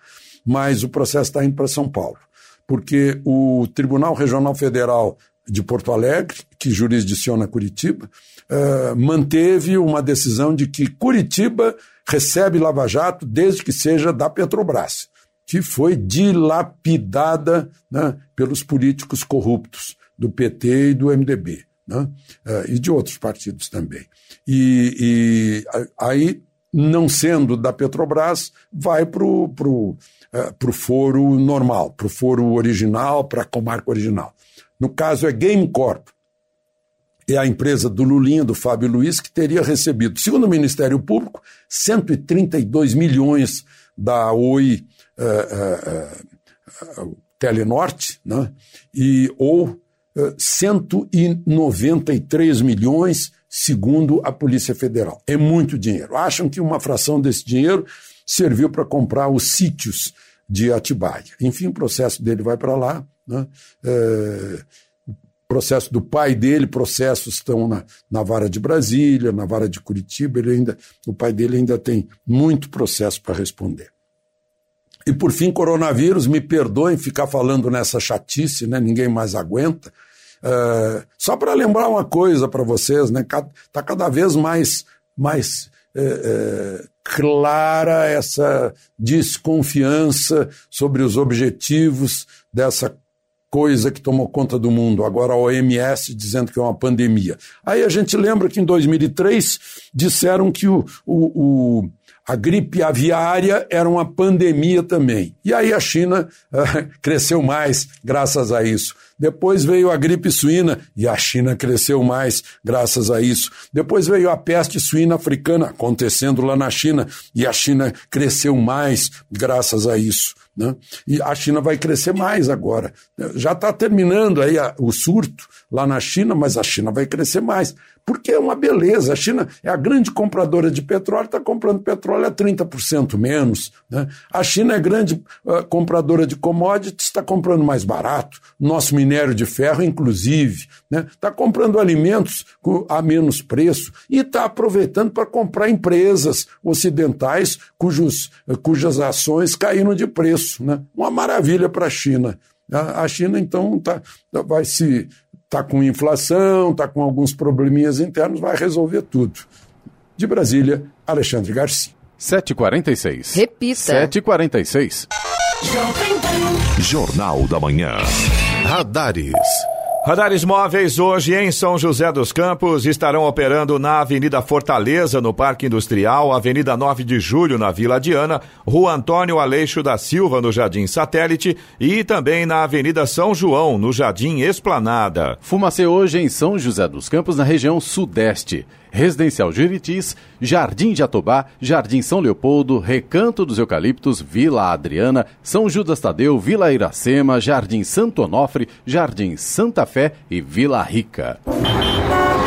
mas o processo está indo para São Paulo, porque o Tribunal Regional Federal de Porto Alegre, que jurisdiciona Curitiba, uh, manteve uma decisão de que Curitiba recebe Lava Jato desde que seja da Petrobras, que foi dilapidada né, pelos políticos corruptos do PT e do MDB, né, uh, e de outros partidos também. E, e aí, não sendo da Petrobras, vai para o pro, uh, pro foro normal, para o foro original, para a comarca original. No caso é Game Corp, é a empresa do Lulinha, do Fábio Luiz, que teria recebido, segundo o Ministério Público, 132 milhões da Oi uh, uh, uh, Telenorte, né? e, ou 193 milhões, segundo a Polícia Federal. É muito dinheiro. Acham que uma fração desse dinheiro serviu para comprar os sítios de Atibaia. Enfim, o processo dele vai para lá. Né? processo do pai dele, processos estão na, na vara de Brasília, na vara de Curitiba, ele ainda, o pai dele ainda tem muito processo para responder. E por fim, coronavírus, me perdoem ficar falando nessa chatice, né? ninguém mais aguenta. Uh, só para lembrar uma coisa para vocês, né? Está cada vez mais, mais é, é, clara essa desconfiança sobre os objetivos dessa coisa que tomou conta do mundo, agora a OMS dizendo que é uma pandemia. Aí a gente lembra que em 2003 disseram que o, o, o a gripe aviária era uma pandemia também. E aí a China uh, cresceu mais graças a isso. Depois veio a gripe suína e a China cresceu mais graças a isso. Depois veio a peste suína africana acontecendo lá na China e a China cresceu mais graças a isso. Né? E a China vai crescer mais agora. Já está terminando aí a, o surto lá na China, mas a China vai crescer mais. Porque é uma beleza. A China é a grande compradora de petróleo, está comprando petróleo a 30% menos. Né? A China é grande uh, compradora de commodities, está comprando mais barato. Nosso minério de ferro, inclusive. Está né? Tá comprando alimentos a menos preço e está aproveitando para comprar empresas ocidentais cujos, cujas ações caíram de preço. Né? Uma maravilha para a China. A China, então, tá, vai se está com inflação, está com alguns probleminhas internos, vai resolver tudo. De Brasília, Alexandre Garcia. 7h46. Repita. 7h46. Jornal da Manhã. Radares. Radares móveis hoje em São José dos Campos estarão operando na Avenida Fortaleza, no Parque Industrial, Avenida 9 de Julho, na Vila Diana, Rua Antônio Aleixo da Silva, no Jardim Satélite e também na Avenida São João, no Jardim Esplanada. Fumacê hoje em São José dos Campos, na região Sudeste. Residencial Juritis, Jardim de Atobá, Jardim São Leopoldo, Recanto dos Eucaliptos, Vila Adriana, São Judas Tadeu, Vila Iracema, Jardim Santo Onofre, Jardim Santa Fé e Vila Rica.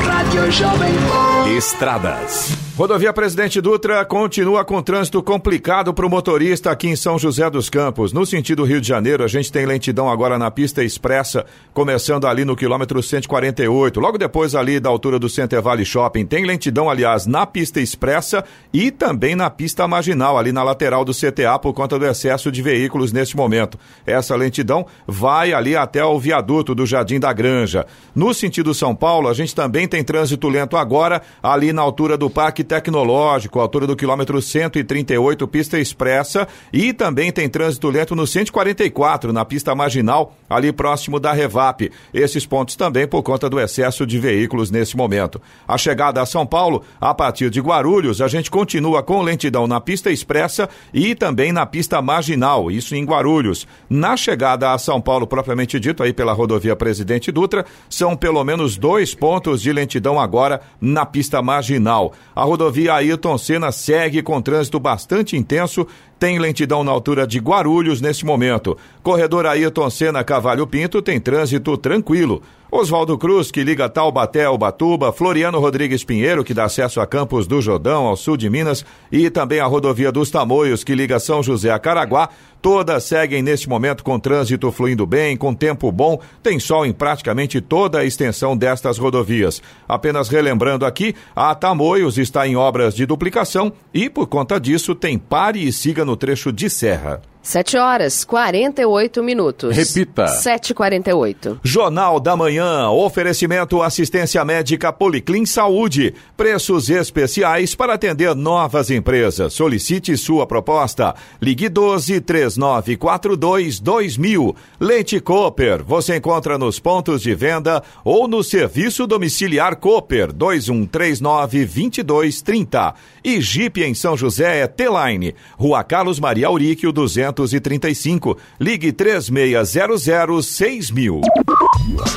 Rádio Jovem Pan. Estradas. Rodovia Presidente Dutra continua com trânsito complicado para o motorista aqui em São José dos Campos. No sentido Rio de Janeiro, a gente tem lentidão agora na pista expressa, começando ali no quilômetro 148. Logo depois, ali da altura do Center Valley Shopping, tem lentidão, aliás, na pista expressa e também na pista marginal, ali na lateral do CTA, por conta do excesso de veículos neste momento. Essa lentidão vai ali até o viaduto do Jardim da Granja. No sentido São Paulo, a gente também tem trânsito lento agora, ali na altura do Parque Tecnológico, altura do quilômetro 138, pista expressa, e também tem trânsito lento no 144, na pista marginal, ali próximo da Revap. Esses pontos também por conta do excesso de veículos nesse momento. A chegada a São Paulo, a partir de Guarulhos, a gente continua com lentidão na pista expressa e também na pista marginal, isso em Guarulhos. Na chegada a São Paulo, propriamente dito, aí pela rodovia Presidente Dutra, são pelo menos dois pontos de lentidão agora na pista marginal. A rodovia Ayrton Senna segue com trânsito bastante intenso, tem lentidão na altura de Guarulhos neste momento. Corredor Ayrton Senna Cavalho Pinto tem trânsito tranquilo. Oswaldo Cruz, que liga Taubaté ao Batuba, Floriano Rodrigues Pinheiro, que dá acesso a Campos do Jordão, ao sul de Minas, e também a rodovia dos Tamoios, que liga São José a Caraguá, todas seguem neste momento com trânsito fluindo bem, com tempo bom, tem sol em praticamente toda a extensão destas rodovias. Apenas relembrando aqui, a Tamoios está em obras de duplicação e, por conta disso, tem pare e siga no trecho de serra. 7 horas 48 minutos. Repita. 7h48. Jornal da Manhã. Oferecimento assistência médica Policlin Saúde. Preços especiais para atender novas empresas. Solicite sua proposta. Ligue 12 3942 2000. Leite Cooper. Você encontra nos pontos de venda ou no serviço domiciliar Cooper 2139 2230. E Jeep em São José é T-Line. Rua Carlos Maria Auríquio 200 235. Ligue 3600 6000.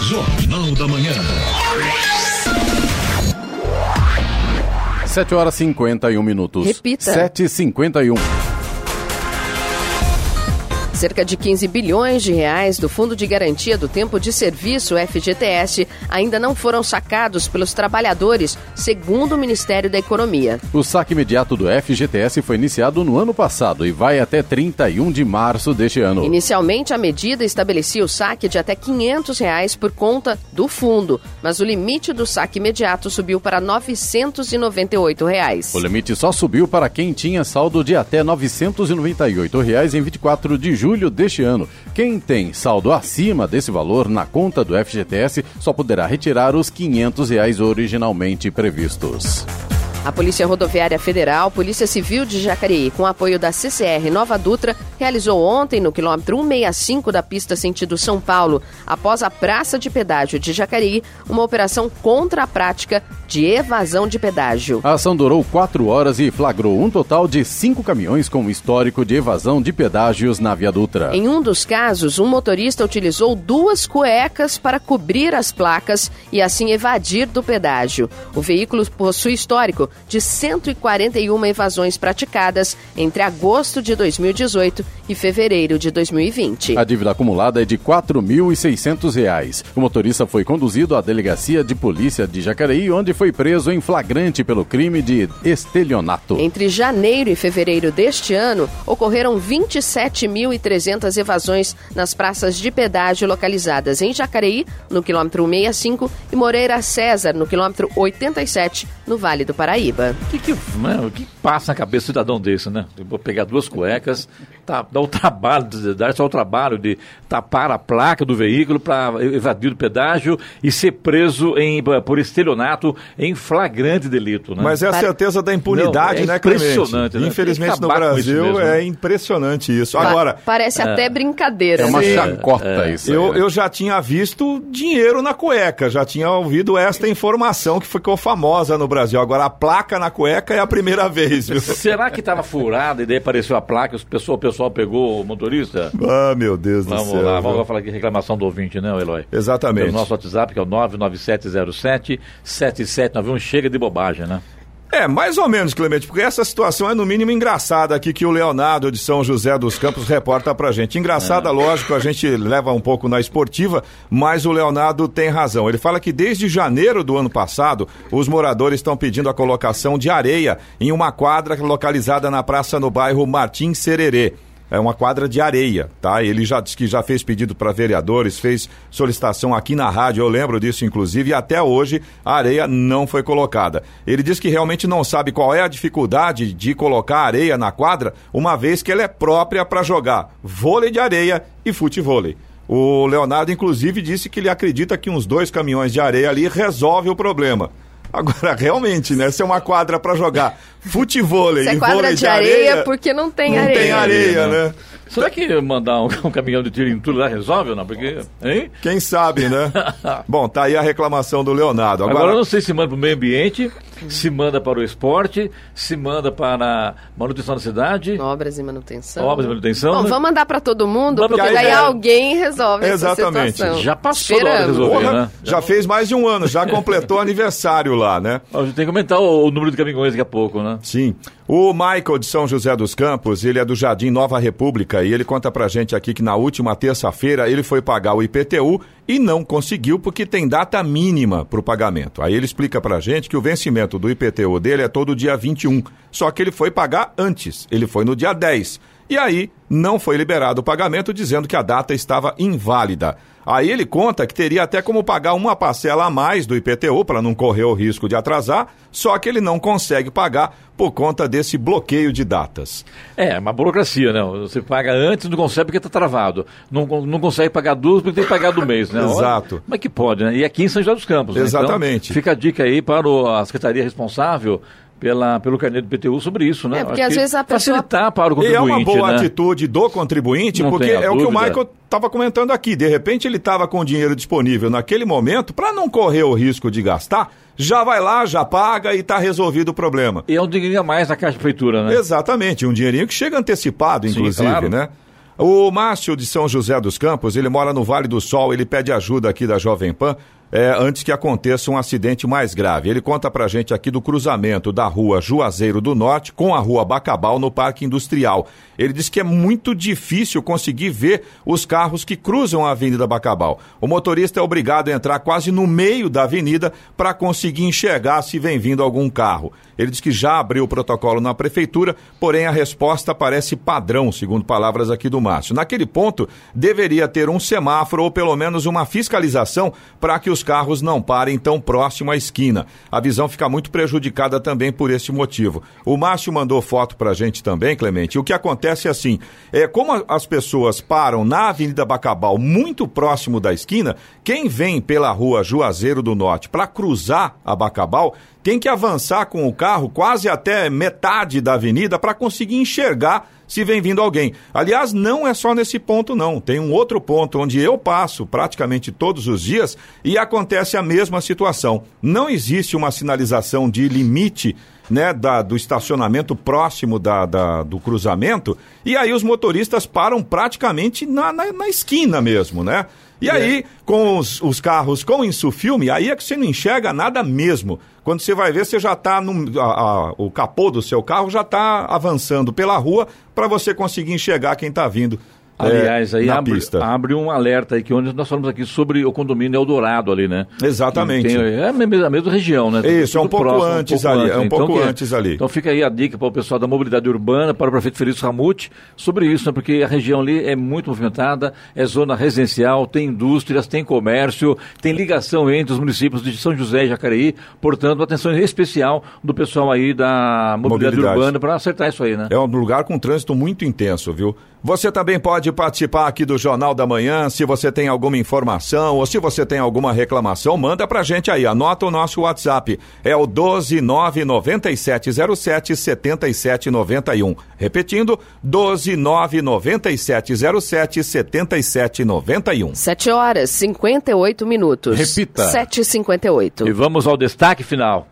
Jornal da Manhã. 7 horas 51 minutos. Repita. 7h51. Cerca de 15 bilhões de reais do Fundo de Garantia do Tempo de Serviço, FGTS, ainda não foram sacados pelos trabalhadores, segundo o Ministério da Economia. O saque imediato do FGTS foi iniciado no ano passado e vai até 31 de março deste ano. Inicialmente, a medida estabelecia o saque de até 500 reais por conta do fundo, mas o limite do saque imediato subiu para 998 reais. O limite só subiu para quem tinha saldo de até 998 reais em 24 de julho julho deste ano. Quem tem saldo acima desse valor na conta do FGTS só poderá retirar os 500 reais originalmente previstos. A Polícia Rodoviária Federal, Polícia Civil de Jacareí, com apoio da CCR Nova Dutra, realizou ontem no quilômetro 165 da pista sentido São Paulo, após a praça de pedágio de Jacareí, uma operação contra a prática de evasão de pedágio. A ação durou quatro horas e flagrou um total de cinco caminhões com histórico de evasão de pedágios na Via Dutra. Em um dos casos, um motorista utilizou duas cuecas para cobrir as placas e assim evadir do pedágio. O veículo possui histórico de 141 evasões praticadas entre agosto de 2018 e fevereiro de 2020. A dívida acumulada é de R$ 4.600. O motorista foi conduzido à delegacia de polícia de Jacareí, onde foi preso em flagrante pelo crime de estelionato. Entre janeiro e fevereiro deste ano, ocorreram 27.300 evasões nas praças de pedágio localizadas em Jacareí, no quilômetro 165, e Moreira César, no quilômetro 87, no Vale do Paraíba. O que, que, né, que passa na cabeça do cidadão desse, né? Eu vou pegar duas cuecas, tá, dá o trabalho, dar só o trabalho de tapar a placa do veículo para evadir o pedágio e ser preso em, por estelionato em flagrante delito, né? Mas é a certeza da impunidade, Não, é né, impressionante, Clemente? né? Infelizmente no Brasil isso mesmo, é né? impressionante isso. Pa- Agora, Parece até brincadeira. É uma né? chacota isso. aí, eu, né? eu já tinha visto dinheiro na cueca, já tinha ouvido esta informação que ficou famosa no Brasil. Agora, a placa na cueca é a primeira vez, viu? Será que estava furada e daí apareceu a placa e o pessoal, o pessoal pegou o motorista? Ah, meu Deus do Vamos céu. lá, viu? vamos lá falar aqui reclamação do ouvinte, né, Eloy? Exatamente. Pelo nosso WhatsApp, que é o 99707-7791. Chega de bobagem, né? É, mais ou menos, Clemente, porque essa situação é no mínimo engraçada aqui que o Leonardo de São José dos Campos reporta pra gente. Engraçada, lógico, a gente leva um pouco na esportiva, mas o Leonardo tem razão. Ele fala que desde janeiro do ano passado, os moradores estão pedindo a colocação de areia em uma quadra localizada na praça no bairro Martim Sererê. É uma quadra de areia, tá? Ele já disse que já fez pedido para vereadores, fez solicitação aqui na rádio, eu lembro disso inclusive, e até hoje a areia não foi colocada. Ele diz que realmente não sabe qual é a dificuldade de colocar areia na quadra, uma vez que ela é própria para jogar vôlei de areia e futevôlei. O Leonardo, inclusive, disse que ele acredita que uns dois caminhões de areia ali resolve o problema. Agora, realmente, né? Se é uma quadra para jogar Se é e quadra vôlei de areia, porque não tem não areia. tem areia, né? Será que mandar um, um caminhão de tiro em tudo lá resolve ou não? Porque, hein? Quem sabe, né? Bom, tá aí a reclamação do Leonardo. Agora, Agora, eu não sei se manda para o meio ambiente, se manda para o esporte, se manda para a manutenção da cidade, Obras e manutenção. obras de manutenção. Bom, né? vamos mandar para todo mundo, porque porque a daí ideia- alguém resolve Exatamente. essa situação. Já passou da resolver, porra, né? já fez mais de um ano, já completou aniversário lá, né? A gente tem que aumentar o, o número de caminhões daqui a pouco, né? Sim. O Michael de São José dos Campos, ele é do Jardim Nova República e ele conta pra gente aqui que na última terça-feira ele foi pagar o IPTU e não conseguiu porque tem data mínima pro pagamento. Aí ele explica pra gente que o vencimento do IPTU dele é todo dia 21, só que ele foi pagar antes, ele foi no dia 10. E aí não foi liberado o pagamento dizendo que a data estava inválida. Aí ele conta que teria até como pagar uma parcela a mais do IPTU para não correr o risco de atrasar, só que ele não consegue pagar por conta desse bloqueio de datas. É, uma burocracia, né? Você paga antes, não consegue porque está travado. Não, não consegue pagar duas porque tem que pagar do mês, né? Exato. Como é que pode, né? E aqui em São José dos Campos. né? Exatamente. Então, fica a dica aí para a secretaria responsável pela, pelo carnê do PTU sobre isso, né? É, porque Acho às que vezes a pessoa- Facilitar para o E é contribuinte, uma boa né? atitude do contribuinte, Não porque é o que o dúvida. Michael estava comentando aqui. De repente ele estava com o dinheiro disponível naquele momento, para não correr o risco de gastar, já vai lá, já paga e está resolvido o problema. E é um dinheirinho a mais na caixa da prefeitura, né? Exatamente, um dinheirinho que chega antecipado, Sim, inclusive, claro. né? O Márcio de São José dos Campos, ele mora no Vale do Sol, ele pede ajuda aqui da Jovem Pan é, antes que aconteça um acidente mais grave. Ele conta pra gente aqui do cruzamento da rua Juazeiro do Norte com a rua Bacabal no Parque Industrial. Ele diz que é muito difícil conseguir ver os carros que cruzam a Avenida Bacabal. O motorista é obrigado a entrar quase no meio da avenida para conseguir enxergar se vem vindo algum carro. Ele diz que já abriu o protocolo na prefeitura, porém a resposta parece padrão, segundo palavras aqui do Márcio. Naquele ponto, deveria ter um semáforo ou pelo menos uma fiscalização para que os carros não parem tão próximo à esquina. A visão fica muito prejudicada também por esse motivo. O Márcio mandou foto para a gente também, Clemente. O que acontece é assim: é como as pessoas param na Avenida Bacabal, muito próximo da esquina, quem vem pela rua Juazeiro do Norte para cruzar a Bacabal tem que avançar com o carro quase até metade da avenida para conseguir enxergar se vem vindo alguém. Aliás, não é só nesse ponto, não. Tem um outro ponto onde eu passo praticamente todos os dias e acontece a mesma situação. Não existe uma sinalização de limite. Né, da- do estacionamento próximo da, da- do cruzamento, e aí os motoristas param praticamente na, na, na esquina mesmo, né? E aí, com os, os carros com insufilme, aí é que você não enxerga nada mesmo. Quando você vai ver, você já está o capô do seu carro já está avançando pela rua para você conseguir enxergar quem está vindo. É, Aliás, aí abre, pista. abre um alerta aí, que onde nós falamos aqui sobre o condomínio Eldorado ali, né? Exatamente. Tem- é a mesma, região, né? Isso, é um pouco próximo, antes ali, é um né? pouco que- antes ali. Então fica aí a dica para o pessoal da mobilidade urbana, para o prefeito Felício Ramute, sobre isso, né? Porque a região ali é muito movimentada, é zona residencial, tem indústrias, tem comércio, tem ligação entre os municípios de São José e Jacareí, portanto, atenção especial do pessoal aí da mobilidade, Mobilidade. urbana para acertar isso aí, né? É um lugar com trânsito muito intenso, viu? Você também pode participar aqui do Jornal da Manhã. Se você tem alguma informação ou se você tem alguma reclamação, manda pra gente aí. Anota o nosso WhatsApp. É o 1299707 7791. Repetindo, 1299707 7791. 7 horas 58 minutos. Repita. 7h58. E vamos ao destaque final.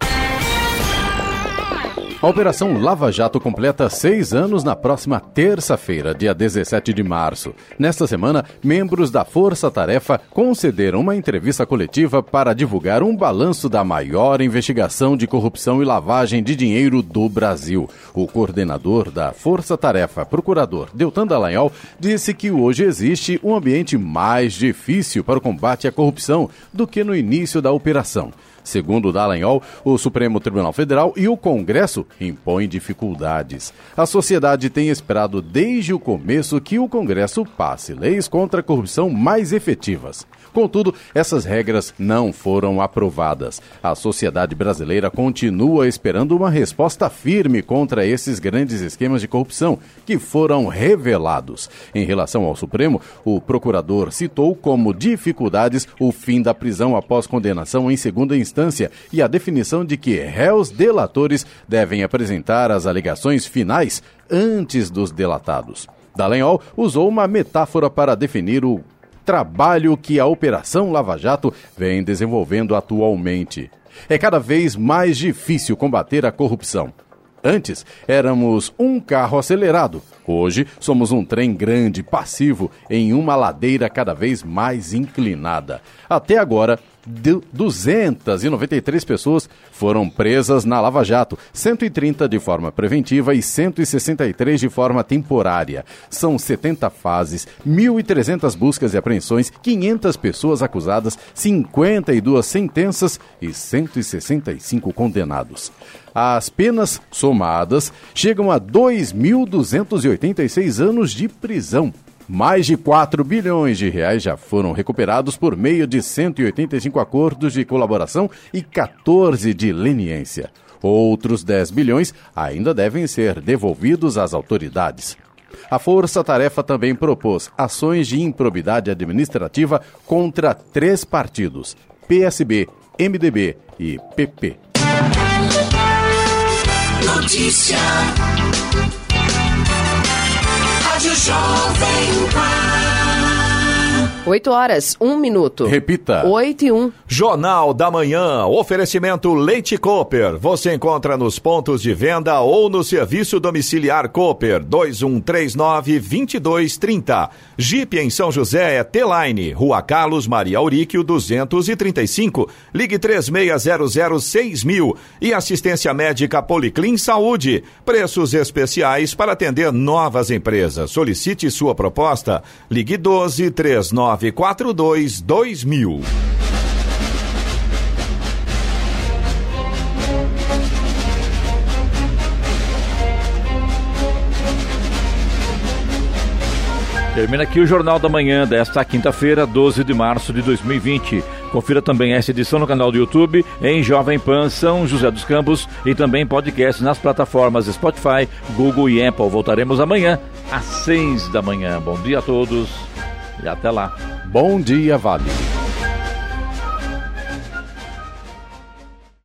A Operação Lava Jato completa seis anos na próxima terça-feira, dia 17 de março. Nesta semana, membros da Força Tarefa concederam uma entrevista coletiva para divulgar um balanço da maior investigação de corrupção e lavagem de dinheiro do Brasil. O coordenador da Força Tarefa, procurador Deltan Dallagnol, disse que hoje existe um ambiente mais difícil para o combate à corrupção do que no início da operação. Segundo Dallagnol, o Supremo Tribunal Federal e o Congresso impõem dificuldades. A sociedade tem esperado desde o começo que o Congresso passe leis contra a corrupção mais efetivas. Contudo, essas regras não foram aprovadas. A sociedade brasileira continua esperando uma resposta firme contra esses grandes esquemas de corrupção que foram revelados. Em relação ao Supremo, o procurador citou como dificuldades o fim da prisão após condenação em segunda instância e a definição de que réus delatores devem apresentar as alegações finais antes dos delatados. Dallagnol usou uma metáfora para definir o trabalho que a Operação Lava Jato vem desenvolvendo atualmente. É cada vez mais difícil combater a corrupção. Antes, éramos um carro acelerado. Hoje, somos um trem grande, passivo, em uma ladeira cada vez mais inclinada. Até agora, 293 pessoas foram presas na Lava Jato, 130 de forma preventiva e 163 de forma temporária. São 70 fases, 1.300 buscas e apreensões, 500 pessoas acusadas, 52 sentenças e 165 condenados. As penas somadas chegam a 2.286 anos de prisão. Mais de 4 bilhões de reais já foram recuperados por meio de 185 acordos de colaboração e 14 de leniência. Outros 10 bilhões ainda devem ser devolvidos às autoridades. A Força Tarefa também propôs ações de improbidade administrativa contra três partidos: PSB, MDB e PP. Notícia. Jovem Pan. 8 horas, 1 minuto. Repita. 8 e 1. Jornal da Manhã. Oferecimento Leite Cooper. Você encontra nos pontos de venda ou no serviço domiciliar Cooper 2139-2230. Jeep em São José é T-Line. Rua Carlos Maria Auríquio 235. Ligue 36006000. E assistência médica Policlin Saúde. Preços especiais para atender novas empresas. Solicite sua proposta. Ligue 12 39 942 2000. Termina aqui o Jornal da Manhã desta quinta-feira, 12 de março de 2020. Confira também essa edição no canal do YouTube, em Jovem Pan São José dos Campos e também podcast nas plataformas Spotify, Google e Apple. Voltaremos amanhã às 6 da manhã. Bom dia a todos e até lá. Bom dia, Vale.